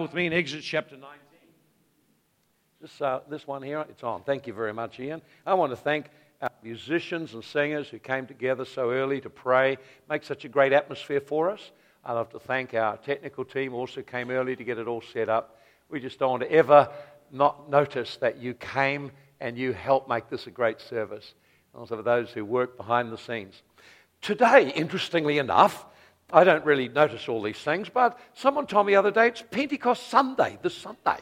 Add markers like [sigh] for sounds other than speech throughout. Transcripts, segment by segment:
with me in Exodus chapter 19. This, uh, this one here, it's on. Thank you very much, Ian. I want to thank our musicians and singers who came together so early to pray, make such a great atmosphere for us. I'd love to thank our technical team, also came early to get it all set up. We just don't want to ever not notice that you came and you helped make this a great service. Also, for those who work behind the scenes. Today, interestingly enough, I don't really notice all these things, but someone told me the other day it's Pentecost Sunday, this Sunday.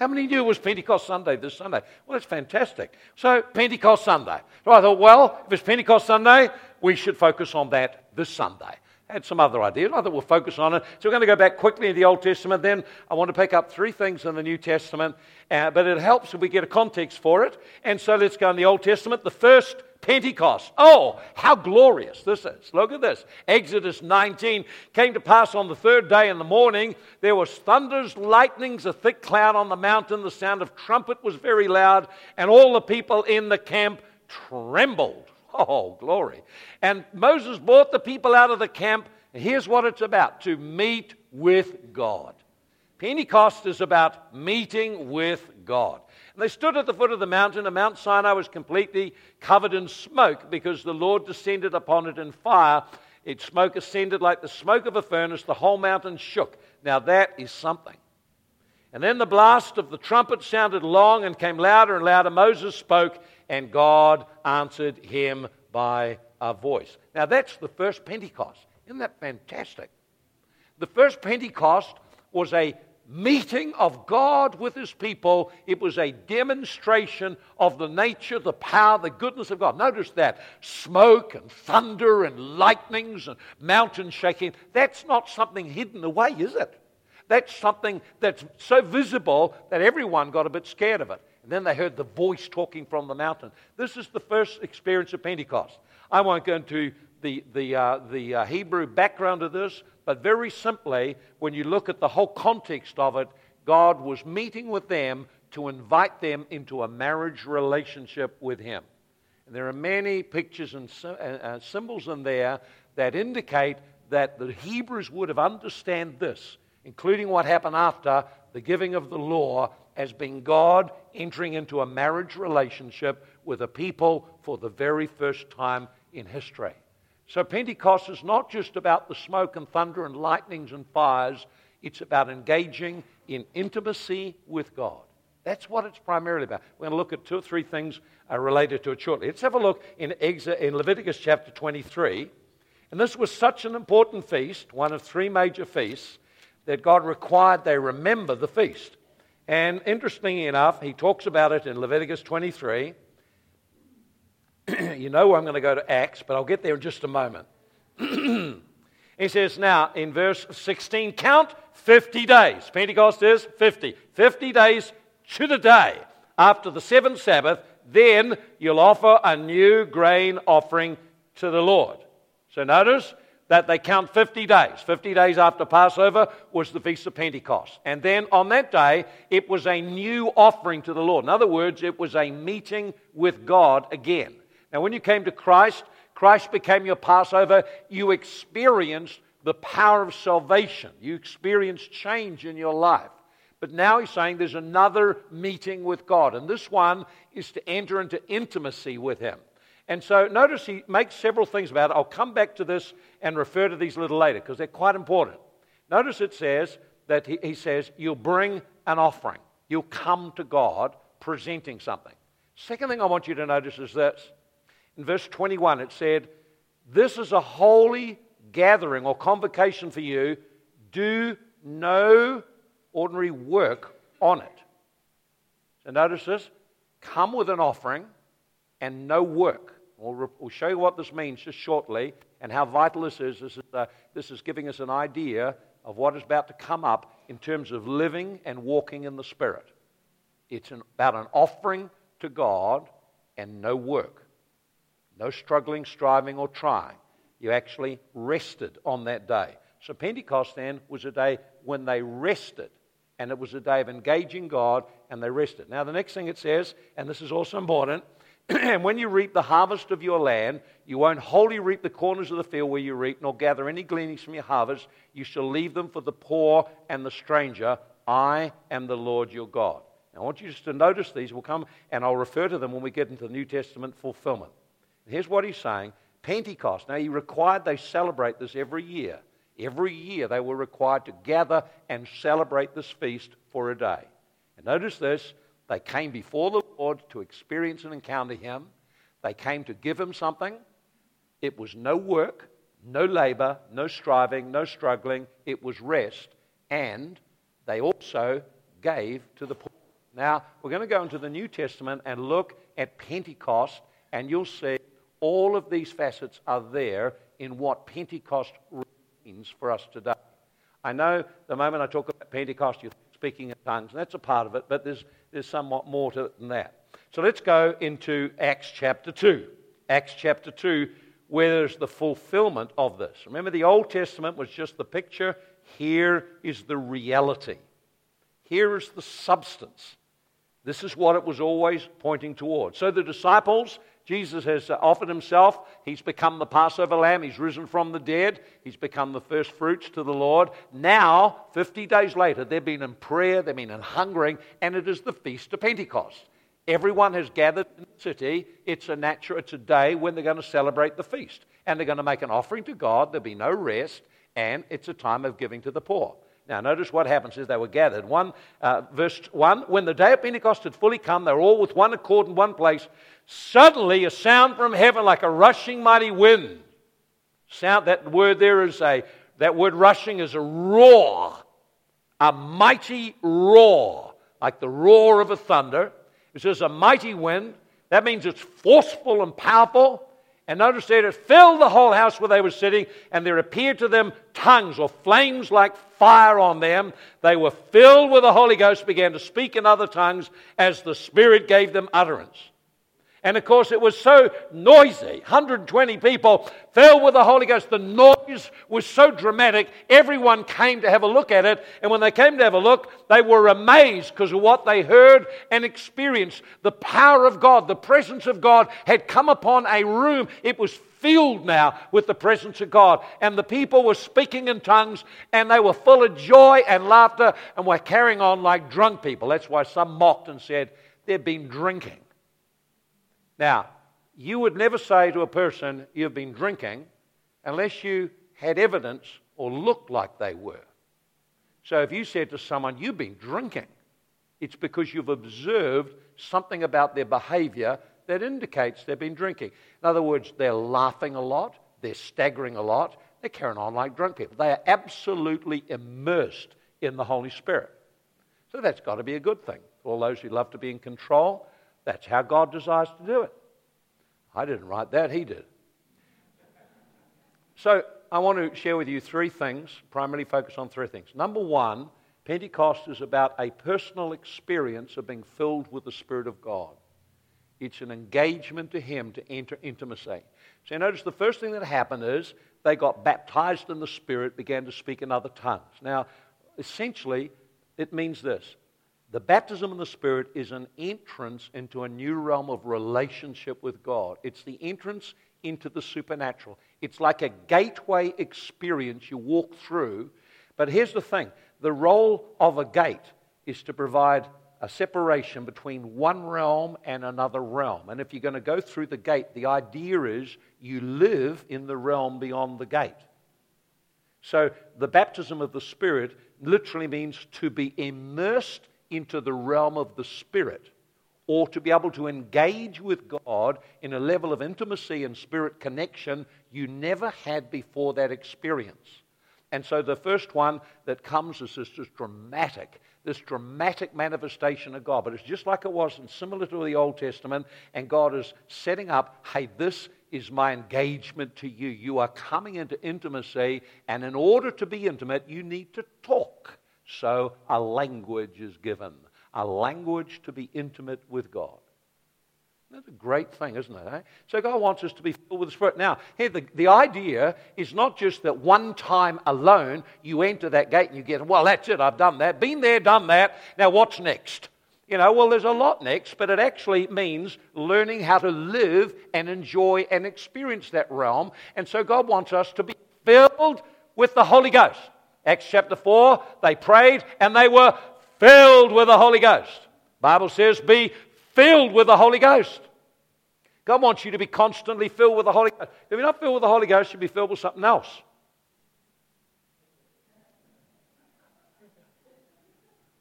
How many knew it was Pentecost Sunday this Sunday? Well, that's fantastic. So, Pentecost Sunday. So I thought, well, if it's Pentecost Sunday, we should focus on that this Sunday. Had some other ideas. I thought we'll focus on it. So we're going to go back quickly into the Old Testament. Then I want to pick up three things in the New Testament, uh, but it helps if we get a context for it. And so let's go in the Old Testament. The first Pentecost. Oh, how glorious this is. Look at this. Exodus 19 came to pass on the third day in the morning. There was thunders, lightnings, a thick cloud on the mountain. The sound of trumpet was very loud, and all the people in the camp trembled. Oh, glory. And Moses brought the people out of the camp. Here's what it's about to meet with God. Pentecost is about meeting with God. And they stood at the foot of the mountain, and Mount Sinai was completely covered in smoke because the Lord descended upon it in fire. Its smoke ascended like the smoke of a furnace. The whole mountain shook. Now that is something. And then the blast of the trumpet sounded long and came louder and louder. Moses spoke, and God answered him by a voice. Now that's the first Pentecost. Isn't that fantastic? The first Pentecost was a meeting of God with his people. It was a demonstration of the nature, the power, the goodness of God. Notice that smoke and thunder and lightnings and mountain shaking. That's not something hidden away, is it? That's something that's so visible that everyone got a bit scared of it. And then they heard the voice talking from the mountain. This is the first experience of Pentecost. I won't go into the, the, uh, the uh, Hebrew background of this, but very simply, when you look at the whole context of it, God was meeting with them to invite them into a marriage relationship with Him. And there are many pictures and uh, uh, symbols in there that indicate that the Hebrews would have understood this, including what happened after the giving of the law, as being God entering into a marriage relationship with a people for the very first time in history. So Pentecost is not just about the smoke and thunder and lightnings and fires, it's about engaging in intimacy with God. That's what it's primarily about. We're going to look at two or three things uh, related to it shortly. Let's have a look in, in Leviticus chapter 23. And this was such an important feast, one of three major feasts, that God required they remember the feast. And interestingly enough, he talks about it in Leviticus 23. [clears throat] you know where I'm going to go to Acts, but I'll get there in just a moment. [clears throat] he says, now in verse 16, count 50 days. Pentecost is 50. 50 days to the day after the seventh Sabbath, then you'll offer a new grain offering to the Lord. So notice that they count 50 days. 50 days after Passover was the Feast of Pentecost. And then on that day, it was a new offering to the Lord. In other words, it was a meeting with God again. Now, when you came to Christ, Christ became your Passover. You experienced the power of salvation. You experienced change in your life. But now he's saying there's another meeting with God. And this one is to enter into intimacy with him. And so notice he makes several things about it. I'll come back to this and refer to these a little later because they're quite important. Notice it says that he, he says, You'll bring an offering. You'll come to God presenting something. Second thing I want you to notice is this in verse 21, it said, This is a holy gathering or convocation for you. Do no ordinary work on it. So notice this come with an offering and no work. We'll, we'll show you what this means just shortly and how vital this is. This is, uh, this is giving us an idea of what is about to come up in terms of living and walking in the Spirit. It's an, about an offering to God and no work. No struggling, striving, or trying. You actually rested on that day. So Pentecost then was a day when they rested. And it was a day of engaging God and they rested. Now, the next thing it says, and this is also important, [clears throat] and when you reap the harvest of your land, you won't wholly reap the corners of the field where you reap, nor gather any gleanings from your harvest. You shall leave them for the poor and the stranger. I am the Lord your God. Now, I want you just to notice these. We'll come and I'll refer to them when we get into the New Testament fulfillment. Here's what he's saying Pentecost. Now, he required they celebrate this every year. Every year they were required to gather and celebrate this feast for a day. And notice this they came before the Lord to experience and encounter him. They came to give him something. It was no work, no labor, no striving, no struggling. It was rest. And they also gave to the poor. Now, we're going to go into the New Testament and look at Pentecost, and you'll see all of these facets are there in what Pentecost means for us today. I know the moment I talk about Pentecost, you're speaking in tongues, and that's a part of it, but there's, there's somewhat more to it than that. So let's go into Acts chapter 2. Acts chapter 2, where there's the fulfillment of this. Remember, the Old Testament was just the picture. Here is the reality. Here is the substance. This is what it was always pointing towards. So the disciples, Jesus has offered himself. He's become the Passover lamb. He's risen from the dead. He's become the first fruits to the Lord. Now, 50 days later, they've been in prayer, they've been in hungering, and it is the Feast of Pentecost. Everyone has gathered in the city. It's a natural, it's a day when they're going to celebrate the feast. And they're going to make an offering to God. There'll be no rest, and it's a time of giving to the poor. Now, notice what happens is they were gathered. One, uh, verse 1 When the day of Pentecost had fully come, they were all with one accord in one place. Suddenly, a sound from heaven like a rushing mighty wind. Sound, that word there is a, that word rushing is a roar, a mighty roar, like the roar of a thunder. It says a mighty wind. That means it's forceful and powerful. And notice that it filled the whole house where they were sitting, and there appeared to them tongues or flames like fire on them. They were filled with the Holy Ghost, began to speak in other tongues as the Spirit gave them utterance. And of course, it was so noisy 120 people filled with the Holy Ghost. The noise was so dramatic, everyone came to have a look at it. And when they came to have a look, they were amazed because of what they heard and experienced. The power of God, the presence of God had come upon a room. It was filled now with the presence of God. And the people were speaking in tongues and they were full of joy and laughter and were carrying on like drunk people. That's why some mocked and said they've been drinking. Now, you would never say to a person, You've been drinking, unless you had evidence or looked like they were. So if you said to someone, You've been drinking, it's because you've observed something about their behavior that indicates they've been drinking. In other words, they're laughing a lot, they're staggering a lot, they're carrying on like drunk people. They are absolutely immersed in the Holy Spirit. So that's got to be a good thing. All those who love to be in control, that's how God desires to do it. I didn't write that, He did. So I want to share with you three things, primarily focus on three things. Number one, Pentecost is about a personal experience of being filled with the Spirit of God. It's an engagement to Him to enter intimacy. So notice the first thing that happened is they got baptized in the Spirit, began to speak in other tongues. Now, essentially, it means this the baptism in the Spirit is an entrance into a new realm of relationship with God. It's the entrance into the supernatural. It's like a gateway experience you walk through. But here's the thing the role of a gate is to provide a separation between one realm and another realm. And if you're going to go through the gate, the idea is you live in the realm beyond the gate. So the baptism of the Spirit literally means to be immersed into the realm of the Spirit or to be able to engage with God in a level of intimacy and spirit connection you never had before that experience. And so the first one that comes is this just dramatic, this dramatic manifestation of God. But it's just like it was and similar to the Old Testament, and God is setting up, hey, this is my engagement to you. You are coming into intimacy, and in order to be intimate, you need to talk. So a language is given, a language to be intimate with God. That's a great thing, isn't it? Eh? So God wants us to be filled with the Spirit. Now, here, the, the idea is not just that one time alone you enter that gate and you get, well, that's it, I've done that. Been there, done that. Now, what's next? You know, well, there's a lot next, but it actually means learning how to live and enjoy and experience that realm. And so God wants us to be filled with the Holy Ghost. Acts chapter 4, they prayed and they were filled with the Holy Ghost. Bible says, be filled with the Holy Ghost. God wants you to be constantly filled with the Holy Ghost. If you're not filled with the Holy Ghost, you'll be filled with something else.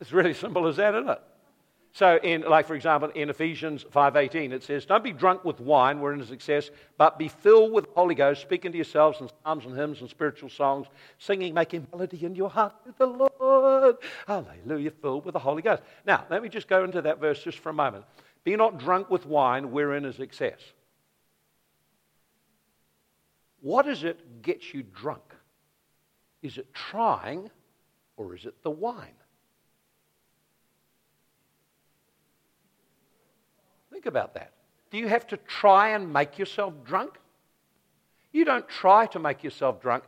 It's really simple as that, isn't it? So, in, like for example, in Ephesians 5.18, it says, Don't be drunk with wine wherein is excess, but be filled with the Holy Ghost, speaking to yourselves in psalms and hymns and spiritual songs, singing, making melody in your heart to the Lord. Hallelujah, filled with the Holy Ghost. Now, let me just go into that verse just for a moment. Be not drunk with wine wherein is excess. What is it gets you drunk? Is it trying or is it the wine? Think about that. Do you have to try and make yourself drunk? You don't try to make yourself drunk.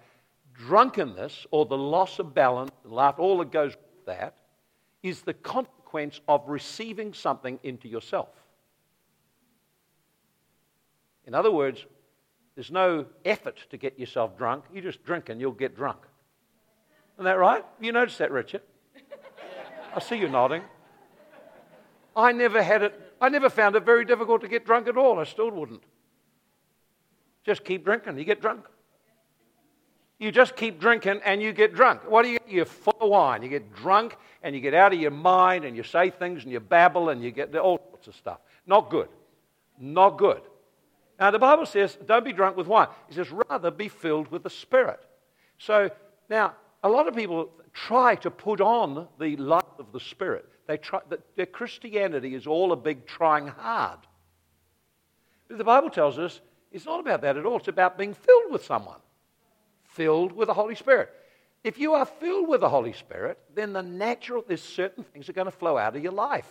Drunkenness or the loss of balance and laugh, all that goes with that, is the consequence of receiving something into yourself. In other words, there's no effort to get yourself drunk. You just drink and you'll get drunk. Isn't that right? You noticed that, Richard? I see you nodding. I never had it I never found it very difficult to get drunk at all. I still wouldn't. Just keep drinking, you get drunk. You just keep drinking and you get drunk. What do you get? You're full of wine. You get drunk and you get out of your mind and you say things and you babble and you get all sorts of stuff. Not good. Not good. Now, the Bible says, don't be drunk with wine. It says, rather be filled with the Spirit. So, now, a lot of people try to put on the light of the Spirit. They try, their Christianity is all a big trying hard. But the Bible tells us it's not about that at all. It's about being filled with someone, filled with the Holy Spirit. If you are filled with the Holy Spirit, then the natural, there's certain things are going to flow out of your life.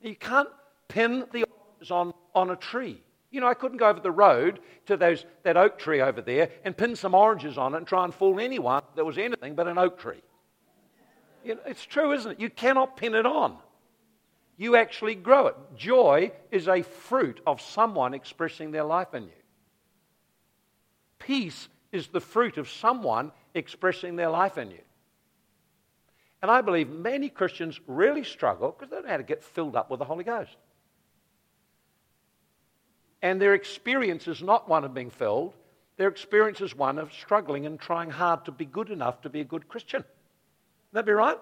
You can't pin the oranges on, on a tree. You know, I couldn't go over the road to those, that oak tree over there and pin some oranges on it and try and fool anyone that was anything but an oak tree. You know, it's true, isn't it? You cannot pin it on. You actually grow it. Joy is a fruit of someone expressing their life in you. Peace is the fruit of someone expressing their life in you. And I believe many Christians really struggle because they don't know how to get filled up with the Holy Ghost. And their experience is not one of being filled, their experience is one of struggling and trying hard to be good enough to be a good Christian that be right?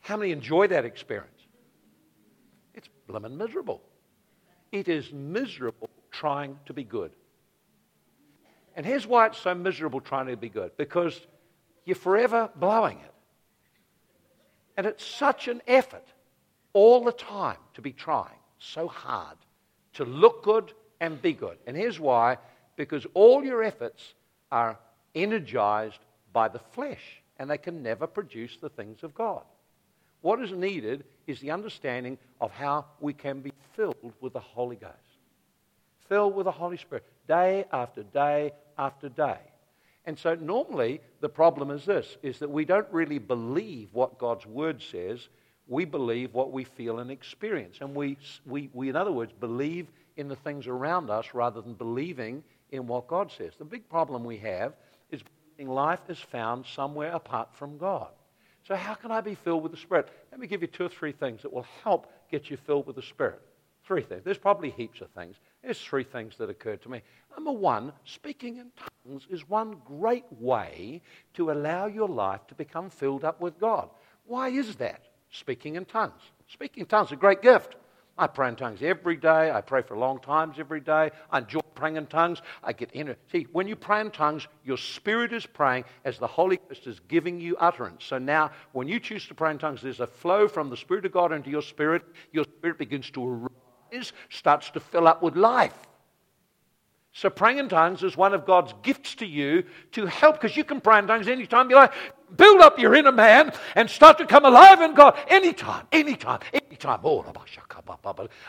How many enjoy that experience? It's blimmin' miserable. It is miserable trying to be good. And here's why it's so miserable trying to be good because you're forever blowing it. And it's such an effort all the time to be trying so hard to look good and be good. And here's why because all your efforts are energized by the flesh and they can never produce the things of God. What is needed is the understanding of how we can be filled with the Holy Ghost. Filled with the Holy Spirit, day after day after day. And so normally the problem is this, is that we don't really believe what God's Word says. We believe what we feel and experience. And we, we, we, in other words, believe in the things around us rather than believing in what God says. The big problem we have is life is found somewhere apart from God. So, how can I be filled with the Spirit? Let me give you two or three things that will help get you filled with the Spirit. Three things. There's probably heaps of things. There's three things that occurred to me. Number one, speaking in tongues is one great way to allow your life to become filled up with God. Why is that? Speaking in tongues. Speaking in tongues is a great gift. I pray in tongues every day. I pray for long times every day. I enjoy praying in tongues. I get in. See, when you pray in tongues, your spirit is praying as the Holy Ghost is giving you utterance. So now, when you choose to pray in tongues, there's a flow from the Spirit of God into your spirit. Your spirit begins to arise, starts to fill up with life. So praying in tongues is one of God's gifts to you to help, because you can pray in tongues anytime you like. Build up your inner man and start to come alive in God anytime, anytime, anytime. Oh,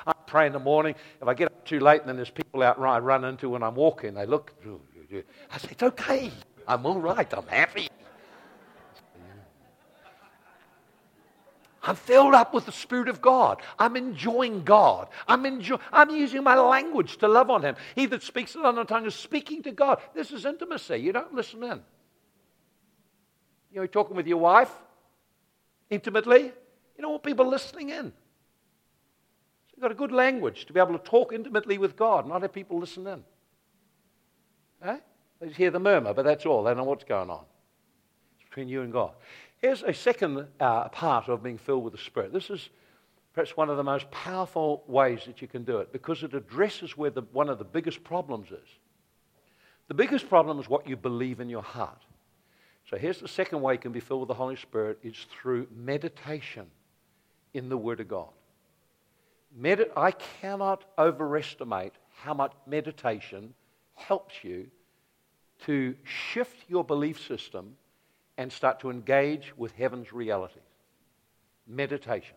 I pray in the morning. If I get up too late and then there's people out I run into when I'm walking, they look. I say, it's okay. I'm all right. I'm happy. I'm filled up with the Spirit of God. I'm enjoying God. I'm, enjoy- I'm using my language to love on Him. He that speaks in another tongue is speaking to God. This is intimacy. You don't listen in. You know, you're talking with your wife. intimately, you don't want people listening in. You've got a good language to be able to talk intimately with God, not have people listen in. Eh? They just hear the murmur, but that's all. They don't know what's going on. It's between you and God. Here's a second uh, part of being filled with the Spirit. This is perhaps one of the most powerful ways that you can do it because it addresses where the, one of the biggest problems is. The biggest problem is what you believe in your heart. So here's the second way you can be filled with the Holy Spirit is through meditation in the Word of God. Medi- I cannot overestimate how much meditation helps you to shift your belief system and start to engage with heaven's realities. Meditation.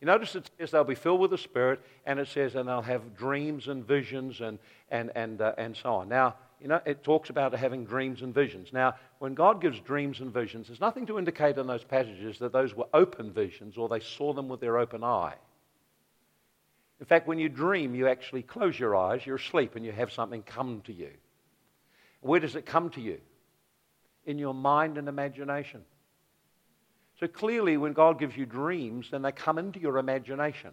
You notice it says they'll be filled with the Spirit, and it says, and they'll have dreams and visions and, and, and, uh, and so on. Now, you know, it talks about having dreams and visions. Now, when God gives dreams and visions, there's nothing to indicate in those passages that those were open visions or they saw them with their open eye. In fact, when you dream, you actually close your eyes, you're asleep, and you have something come to you. Where does it come to you? In your mind and imagination. So clearly, when God gives you dreams, then they come into your imagination.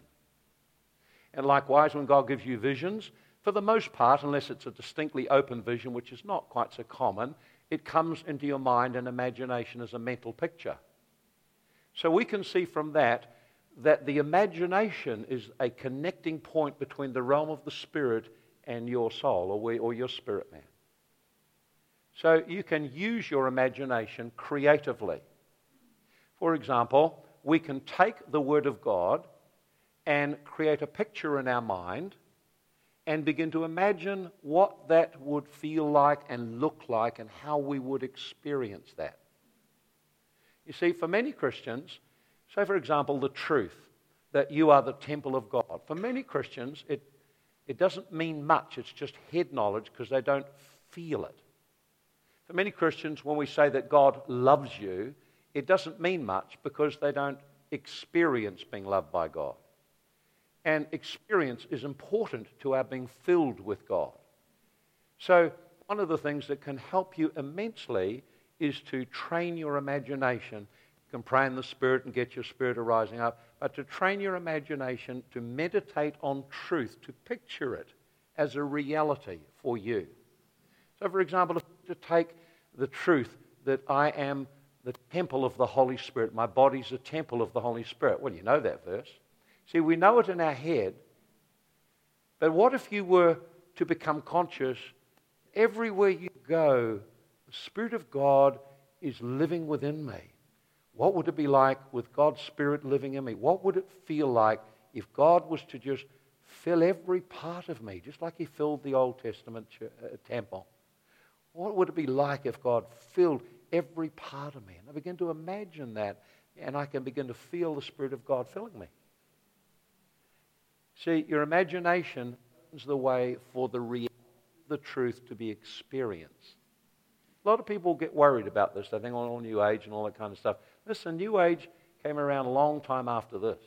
And likewise, when God gives you visions, for the most part, unless it's a distinctly open vision, which is not quite so common, it comes into your mind and imagination as a mental picture. So we can see from that that the imagination is a connecting point between the realm of the spirit and your soul or, we, or your spirit man. So you can use your imagination creatively. For example, we can take the Word of God and create a picture in our mind and begin to imagine what that would feel like and look like and how we would experience that. You see, for many Christians, say for example, the truth that you are the temple of God. For many Christians, it, it doesn't mean much, it's just head knowledge because they don't feel it. For many Christians, when we say that God loves you, it doesn't mean much because they don't experience being loved by God. And experience is important to our being filled with God. So, one of the things that can help you immensely is to train your imagination. Can pray in the Spirit and get your spirit arising up, but to train your imagination to meditate on truth, to picture it as a reality for you. So, for example, to take the truth that I am the temple of the Holy Spirit, my body's a temple of the Holy Spirit. Well, you know that verse. See, we know it in our head, but what if you were to become conscious everywhere you go, the Spirit of God is living within me? What would it be like with God's Spirit living in me? What would it feel like if God was to just fill every part of me, just like He filled the Old Testament uh, temple? What would it be like if God filled every part of me? And I begin to imagine that, and I can begin to feel the Spirit of God filling me. See, your imagination is the way for the real, the truth to be experienced. A lot of people get worried about this. They think, oh, New Age and all that kind of stuff. Listen, New Age came around a long time after this.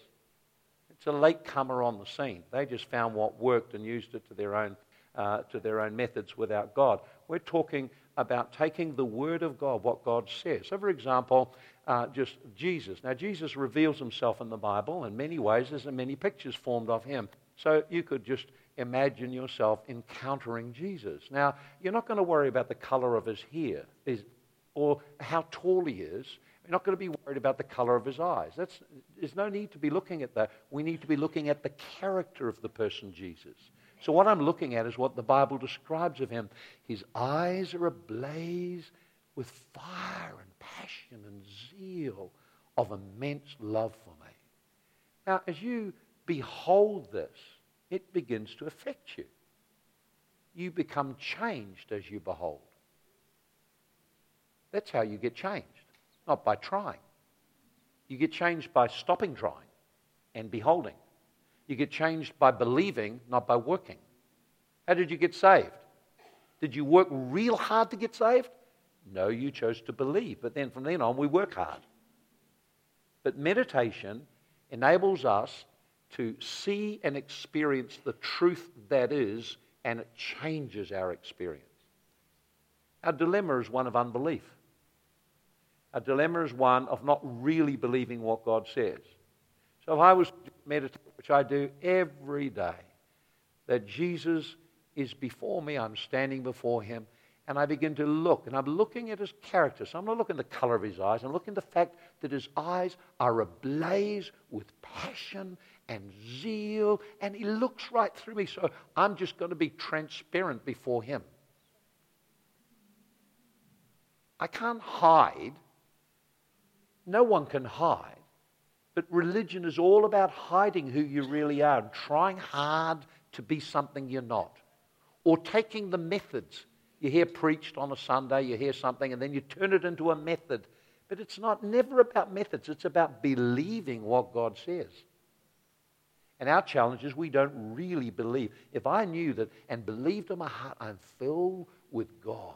It's a latecomer on the scene. They just found what worked and used it to their own, uh, to their own methods without God. We're talking about taking the Word of God, what God says. So, for example, uh, just Jesus. Now, Jesus reveals himself in the Bible in many ways. There's many pictures formed of him. So you could just imagine yourself encountering Jesus. Now, you're not going to worry about the color of his hair or how tall he is. You're not going to be worried about the color of his eyes. That's, there's no need to be looking at that. We need to be looking at the character of the person Jesus. So, what I'm looking at is what the Bible describes of him. His eyes are ablaze with fire and passion and zeal of immense love for me. Now, as you behold this, it begins to affect you. You become changed as you behold. That's how you get changed, not by trying. You get changed by stopping trying and beholding. You get changed by believing, not by working. How did you get saved? Did you work real hard to get saved? No, you chose to believe. But then from then on, we work hard. But meditation enables us to see and experience the truth that is, and it changes our experience. Our dilemma is one of unbelief. A dilemma is one of not really believing what God says. So if I was to meditate, which I do every day, that Jesus is before me, I'm standing before him, and I begin to look, and I'm looking at his character. So I'm not looking at the color of his eyes, I'm looking at the fact that his eyes are ablaze with passion and zeal, and he looks right through me. So I'm just going to be transparent before him. I can't hide. No one can hide. But religion is all about hiding who you really are and trying hard to be something you're not. Or taking the methods. You hear preached on a Sunday, you hear something, and then you turn it into a method. But it's not never about methods, it's about believing what God says. And our challenge is we don't really believe. If I knew that and believed in my heart, I'm filled with God.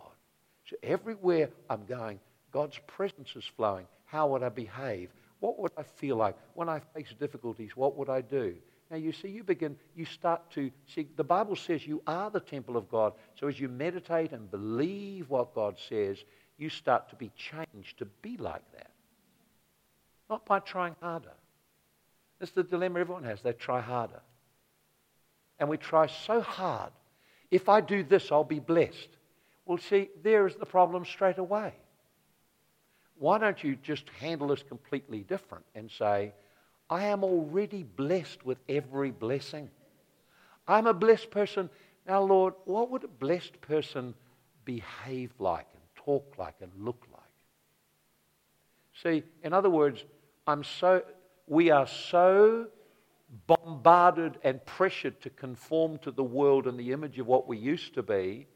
So everywhere I'm going, God's presence is flowing. How would I behave? What would I feel like when I face difficulties? What would I do? Now, you see, you begin, you start to see, the Bible says you are the temple of God. So as you meditate and believe what God says, you start to be changed to be like that. Not by trying harder. It's the dilemma everyone has. They try harder. And we try so hard. If I do this, I'll be blessed. Well, see, there is the problem straight away why don't you just handle this completely different and say, I am already blessed with every blessing. I'm a blessed person. Now, Lord, what would a blessed person behave like and talk like and look like? See, in other words, I'm so, we are so bombarded and pressured to conform to the world and the image of what we used to be.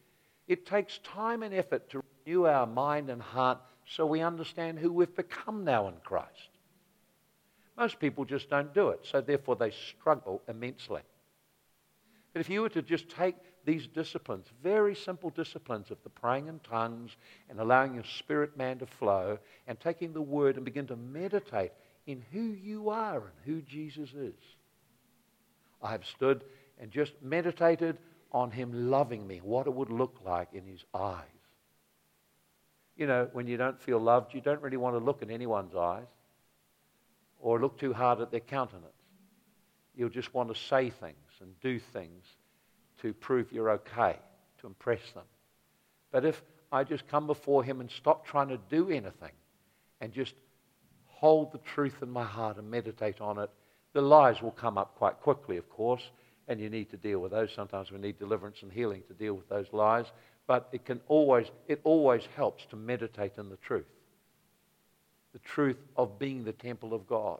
It takes time and effort to renew our mind and heart so we understand who we've become now in Christ. Most people just don't do it, so therefore they struggle immensely. But if you were to just take these disciplines, very simple disciplines of the praying in tongues and allowing your spirit man to flow, and taking the word and begin to meditate in who you are and who Jesus is. I have stood and just meditated on him loving me, what it would look like in his eyes you know, when you don't feel loved, you don't really want to look in anyone's eyes or look too hard at their countenance. You'll just want to say things and do things to prove you're okay, to impress them. But if I just come before Him and stop trying to do anything and just hold the truth in my heart and meditate on it, the lies will come up quite quickly, of course, and you need to deal with those. Sometimes we need deliverance and healing to deal with those lies but it can always, it always helps to meditate in the truth. The truth of being the temple of God.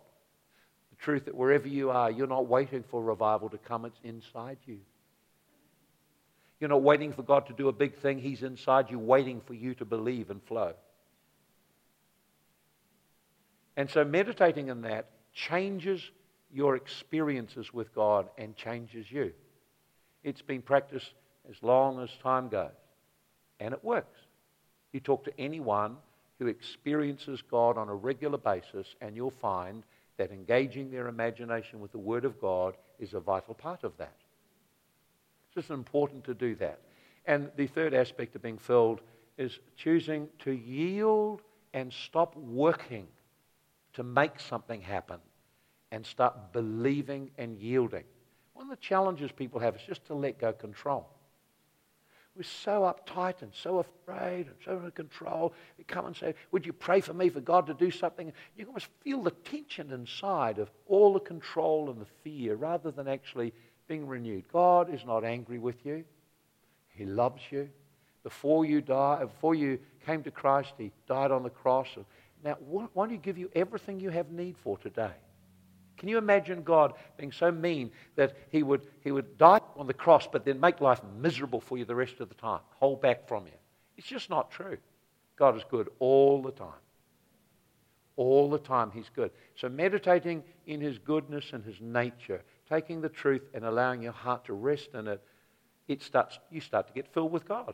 The truth that wherever you are, you're not waiting for revival to come, it's inside you. You're not waiting for God to do a big thing, He's inside you, waiting for you to believe and flow. And so meditating in that changes your experiences with God and changes you. It's been practiced as long as time goes. And it works. You talk to anyone who experiences God on a regular basis, and you'll find that engaging their imagination with the Word of God is a vital part of that. It's just important to do that. And the third aspect of being filled is choosing to yield and stop working to make something happen and start believing and yielding. One of the challenges people have is just to let go control. We're so uptight and so afraid and so under control. We come and say, Would you pray for me for God to do something? You almost feel the tension inside of all the control and the fear rather than actually being renewed. God is not angry with you, He loves you. Before you die, before you came to Christ, He died on the cross. Now, why don't He give you everything you have need for today? Can you imagine God being so mean that he would, he would die on the cross but then make life miserable for you the rest of the time, hold back from you? It's just not true. God is good all the time. All the time, He's good. So, meditating in His goodness and His nature, taking the truth and allowing your heart to rest in it, it starts, you start to get filled with God.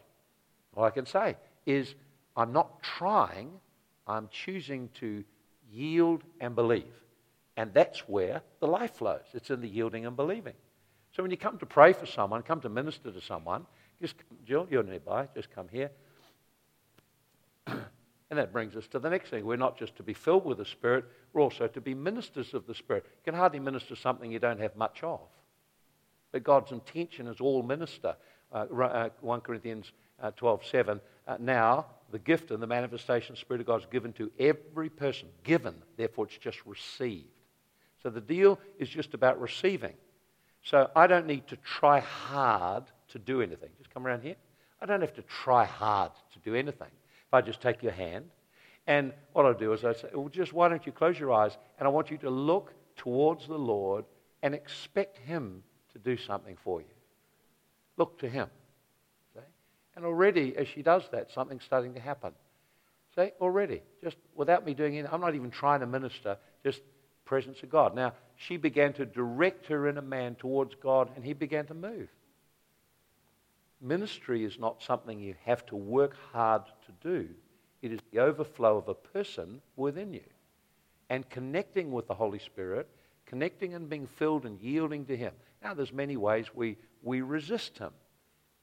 All I can say is, I'm not trying, I'm choosing to yield and believe. And that's where the life flows. It's in the yielding and believing. So when you come to pray for someone, come to minister to someone, just Jill, you're nearby, just come here. [clears throat] And that brings us to the next thing. We're not just to be filled with the Spirit, we're also to be ministers of the Spirit. You can hardly minister something you don't have much of. But God's intention is all minister. Uh, uh, 1 Corinthians uh, 12 7. Uh, now, the gift and the manifestation of the Spirit of God is given to every person. Given, therefore, it's just received. So the deal is just about receiving. So I don't need to try hard to do anything. Just come around here. I don't have to try hard to do anything. If I just take your hand, and what I'll do is I say, well, just why don't you close your eyes, and I want you to look towards the Lord and expect Him to do something for you. Look to Him. See? And already, as she does that, something's starting to happen. See, already, just without me doing anything, I'm not even trying to minister, just presence of God. Now, she began to direct her inner man towards God, and he began to move. Ministry is not something you have to work hard to do. It is the overflow of a person within you. And connecting with the Holy Spirit, connecting and being filled and yielding to Him. Now, there's many ways we, we resist Him.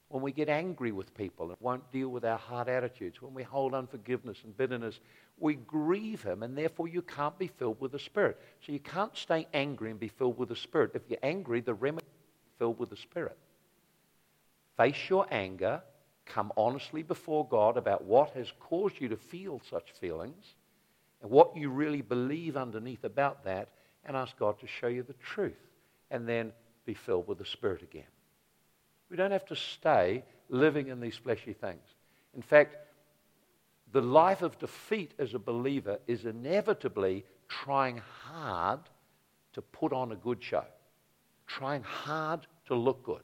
When we get angry with people and won't deal with our hard attitudes, when we hold unforgiveness and bitterness, we grieve Him, and therefore you can't be filled with the Spirit. So you can't stay angry and be filled with the Spirit. If you're angry, the remedy is filled with the Spirit. Face your anger, come honestly before God about what has caused you to feel such feelings and what you really believe underneath about that, and ask God to show you the truth, and then be filled with the Spirit again. We don't have to stay living in these fleshy things. In fact, the life of defeat as a believer is inevitably trying hard to put on a good show, trying hard to look good.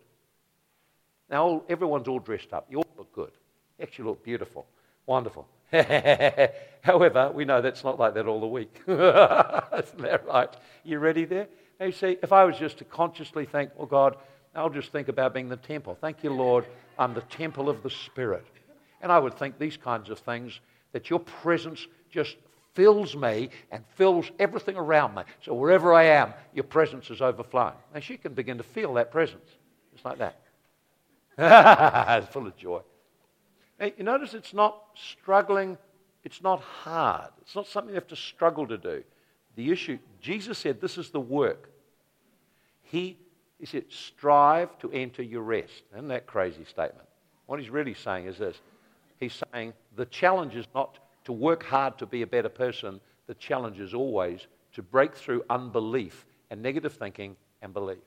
Now, everyone's all dressed up. You all look good. You actually look beautiful. Wonderful. [laughs] However, we know that's not like that all the week. [laughs] Isn't that right? You ready there? Now, you see, if I was just to consciously think, oh God, I'll just think about being the temple. Thank you, Lord, I'm the temple of the Spirit. And I would think these kinds of things that your presence just fills me and fills everything around me. So wherever I am, your presence is overflowing. And she can begin to feel that presence. Just like that. [laughs] it's full of joy. Hey, you notice it's not struggling, it's not hard. It's not something you have to struggle to do. The issue, Jesus said, this is the work. He, he said, strive to enter your rest. Isn't that crazy statement? What he's really saying is this He's saying the challenge is not to work hard to be a better person, the challenge is always to break through unbelief and negative thinking and belief.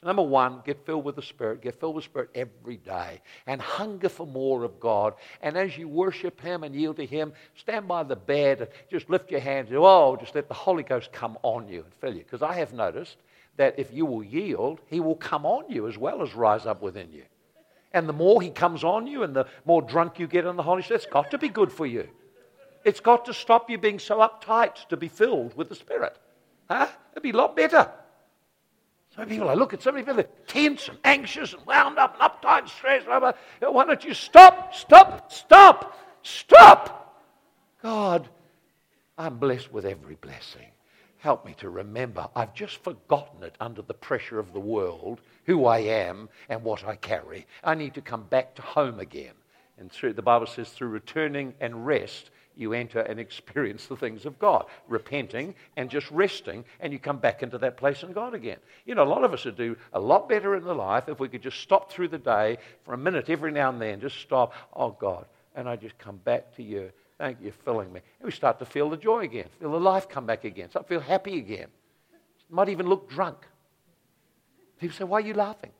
So, number one, get filled with the Spirit. Get filled with Spirit every day and hunger for more of God. And as you worship Him and yield to Him, stand by the bed and just lift your hands and, oh, just let the Holy Ghost come on you and fill you. Because I have noticed that if you will yield, He will come on you as well as rise up within you. And the more He comes on you and the more drunk you get in the Holy Spirit, it's got to be good for you. It's got to stop you being so uptight to be filled with the Spirit. Huh? It'd be a lot better. So many people, I look at so many people, tense and anxious and wound up and uptight and stressed. Blah, blah. Why don't you stop, stop, stop, stop? God, I'm blessed with every blessing. Help me to remember I've just forgotten it under the pressure of the world, who I am and what I carry. I need to come back to home again. And through, the Bible says, through returning and rest, you enter and [laughs] experience the things of God, repenting and just resting, and you come back into that place in God again. You know, a lot of us would do a lot better in the life if we could just stop through the day for a minute every now and then, just stop, oh God, and I just come back to you. Thank you for filling me. And we start to feel the joy again, feel the life come back again, start to feel happy again. Might even look drunk. People say, Why are you laughing?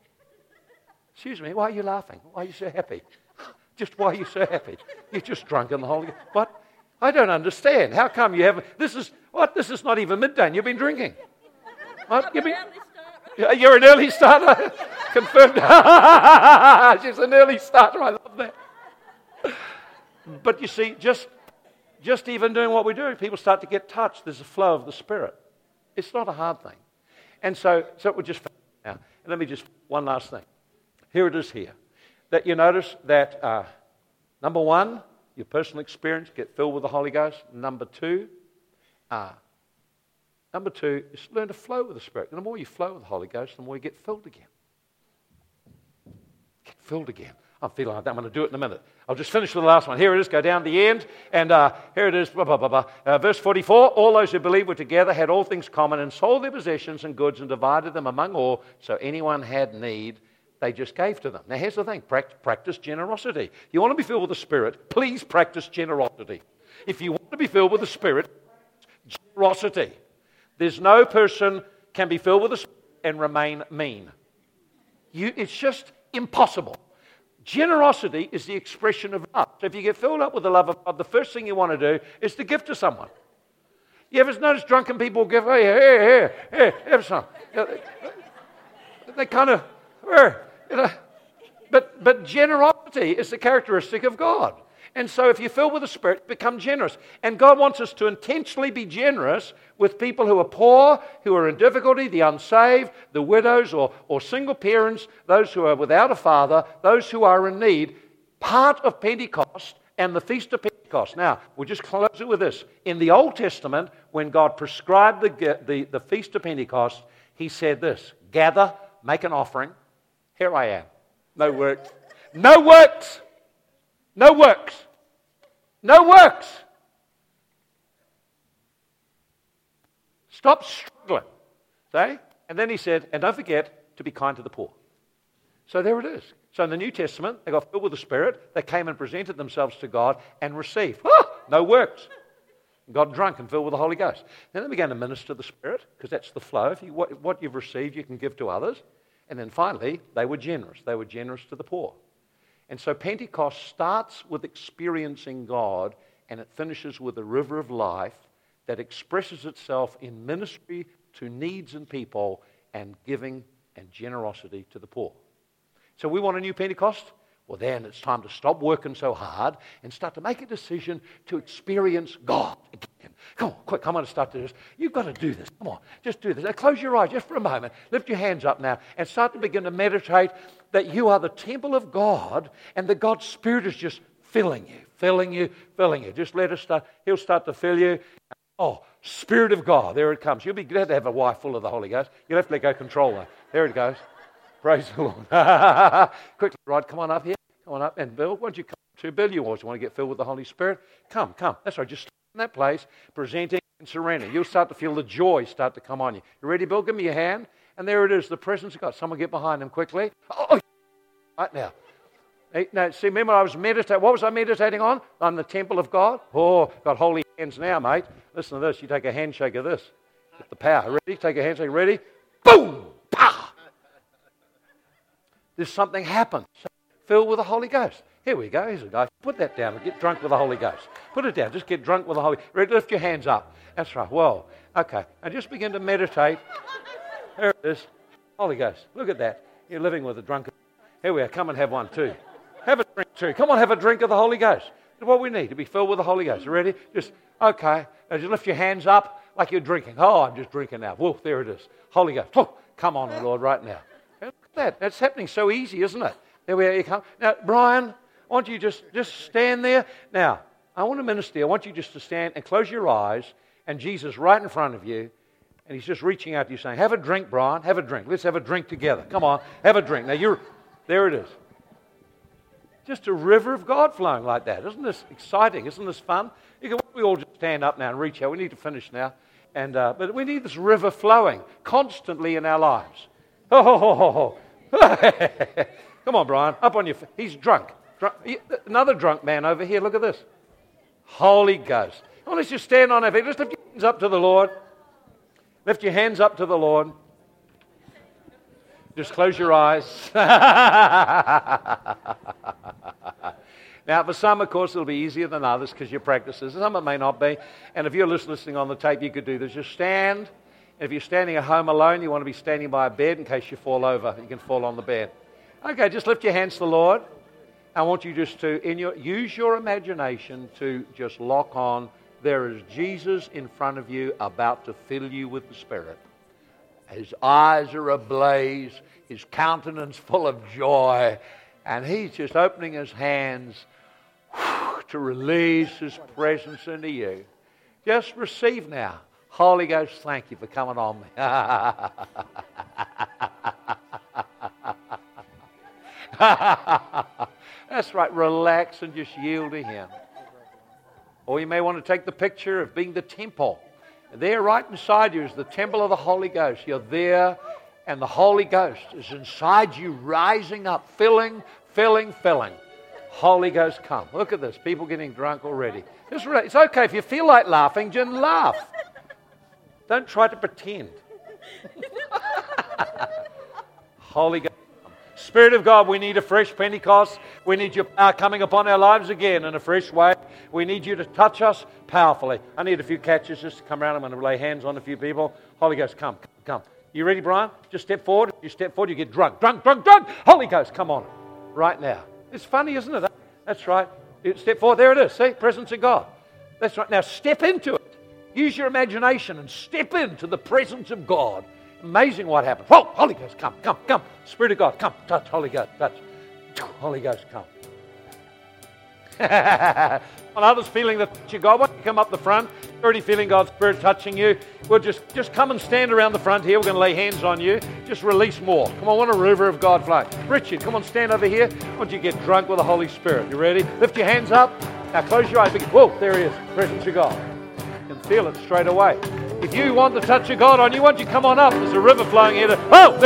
Excuse me, why are you laughing? Why are you so happy? [laughs] Just why are you so happy? You're just drunk in the Holy Ghost. What? I don't understand. How come you haven't? This is what? This is not even midday. And you've been drinking. What? You've been, you're an early starter. [laughs] Confirmed. [laughs] She's an early starter. I love that. But you see, just just even doing what we do, people start to get touched. There's a flow of the Spirit. It's not a hard thing. And so, so we just now. Let me just one last thing. Here it is. Here that you notice that uh, number one, your personal experience, get filled with the Holy Ghost. Number two, uh, number two is learn to flow with the Spirit. And the more you flow with the Holy Ghost, the more you get filled again. Get filled again. I'm feeling like that. I'm going to do it in a minute. I'll just finish with the last one. Here it is. Go down to the end. And uh, here it is. Blah, blah, blah, uh, verse 44 All those who believed were together, had all things common, and sold their possessions and goods and divided them among all. So anyone had need, they just gave to them. Now, here's the thing practice generosity. You want to be filled with the Spirit, please practice generosity. If you want to be filled with the Spirit, generosity. There's no person can be filled with the Spirit and remain mean. You, it's just impossible. Generosity is the expression of love. So if you get filled up with the love of God, the first thing you want to do is to give to someone. You ever notice drunken people give, hey, hey, hey, hey, have some. They kind of, you know, but, but generosity is the characteristic of God. And so, if you're filled with the Spirit, become generous. And God wants us to intentionally be generous with people who are poor, who are in difficulty, the unsaved, the widows or, or single parents, those who are without a father, those who are in need. Part of Pentecost and the Feast of Pentecost. Now, we'll just close it with this. In the Old Testament, when God prescribed the, the, the Feast of Pentecost, He said this Gather, make an offering. Here I am. No works. No works. No works. No works. Stop struggling. See? And then he said, and don't forget to be kind to the poor. So there it is. So in the New Testament, they got filled with the Spirit. They came and presented themselves to God and received. No works. Got drunk and filled with the Holy Ghost. Then they began to minister the Spirit, because that's the flow. If you, what, what you've received, you can give to others. And then finally, they were generous. They were generous to the poor. And so Pentecost starts with experiencing God and it finishes with a river of life that expresses itself in ministry to needs and people and giving and generosity to the poor. So we want a new Pentecost? Well, then it's time to stop working so hard and start to make a decision to experience God again. Come on, quick, come on, and start to do this. You've got to do this. Come on, just do this. Now, close your eyes just for a moment. Lift your hands up now and start to begin to meditate that you are the temple of God and that God's Spirit is just filling you, filling you, filling you. Just let us start. He'll start to fill you. Oh, Spirit of God, there it comes. You'll be glad to have a wife full of the Holy Ghost. You'll have to let go control her. There it goes. Praise the Lord. [laughs] Quickly, Rod, come on up here. Come on up. And Bill, why don't you come to Bill? You always want to get filled with the Holy Spirit. Come, come. That's right. Just in that place, presenting and surrendering. You'll start to feel the joy start to come on you. You ready, Bill? Give me your hand. And there it is, the presence of God. Someone get behind him quickly. Oh, oh [laughs] right now. Now, see, remember I was meditating. What was I meditating on? On the temple of God. Oh, got holy hands now, mate. Listen to this. You take a handshake of this. Get the power. Ready? Take a handshake. Ready? Boom! there's something happens. Filled with the Holy Ghost. Here we go. Here's a guy. Put that down get drunk with the Holy Ghost. Put it down. Just get drunk with the Holy Ghost. Lift your hands up. That's right. Whoa. Okay. And just begin to meditate. There it is. Holy Ghost. Look at that. You're living with a drunkard. Here we are. Come and have one too. Have a drink too. Come on, have a drink of the Holy Ghost. That's what we need to be filled with the Holy Ghost. Ready? Just, okay. Now just lift your hands up like you're drinking. Oh, I'm just drinking now. Whoa, there it is. Holy Ghost. Oh, come on, Lord, right now Look at that. That's happening so easy, isn't it? There we are. You come. Now, Brian, Want you just just stand there. Now, I want to minister. I want you just to stand and close your eyes, and Jesus right in front of you, and he's just reaching out to you, saying, "Have a drink, Brian. Have a drink. Let's have a drink together. Come on, have a drink." Now you're there. It is. Just a river of God flowing like that. Isn't this exciting? Isn't this fun? You can, we all just stand up now and reach out. We need to finish now. And, uh, but we need this river flowing constantly in our lives. Oh, [laughs] come on, Brian, up on your feet. He's drunk. Another drunk man over here. Look at this. Holy Ghost. Well, let's just stand on our feet. Just lift your hands up to the Lord. Lift your hands up to the Lord. Just close your eyes. [laughs] now, for some, of course, it'll be easier than others because your practices. Some it may not be. And if you're listening on the tape, you could do this. Just stand if you're standing at home alone, you want to be standing by a bed in case you fall over. You can fall on the bed. Okay, just lift your hands to the Lord. I want you just to in your, use your imagination to just lock on. There is Jesus in front of you about to fill you with the Spirit. His eyes are ablaze, his countenance full of joy, and he's just opening his hands to release his presence into you. Just receive now. Holy Ghost, thank you for coming on me. [laughs] That's right. Relax and just yield to Him. Or you may want to take the picture of being the temple. There, right inside you, is the temple of the Holy Ghost. You're there, and the Holy Ghost is inside you, rising up, filling, filling, filling. Holy Ghost, come. Look at this. People getting drunk already. It's, okay if you feel like laughing, just laugh. Don't try to pretend. [laughs] Holy Ghost. Spirit of God, we need a fresh Pentecost. We need your power coming upon our lives again in a fresh way. We need you to touch us powerfully. I need a few catches just to come around. I'm going to lay hands on a few people. Holy Ghost, come, come. You ready, Brian? Just step forward. You step forward, you get drunk, drunk, drunk, drunk. Holy Ghost, come on. Right now. It's funny, isn't it? That's right. Step forward. There it is. See? Presence of God. That's right. Now step into it. Use your imagination and step into the presence of God Amazing what happened. Whoa, Holy Ghost, come, come, come. Spirit of God, come, touch, Holy Ghost, touch. Holy Ghost, come. [laughs] When others feeling the touch of God, why don't you come up the front? You're Already feeling God's Spirit touching you. We'll just, just come and stand around the front here. We're going to lay hands on you. Just release more. Come on, want a river of God flowing. Richard, come on, stand over here. I want you to get drunk with the Holy Spirit. You ready? Lift your hands up. Now close your eyes. Whoa, there he is. Presence of God. You can feel it straight away. If you want the touch of God on you, why don't you come on up? There's a river flowing here. Oh,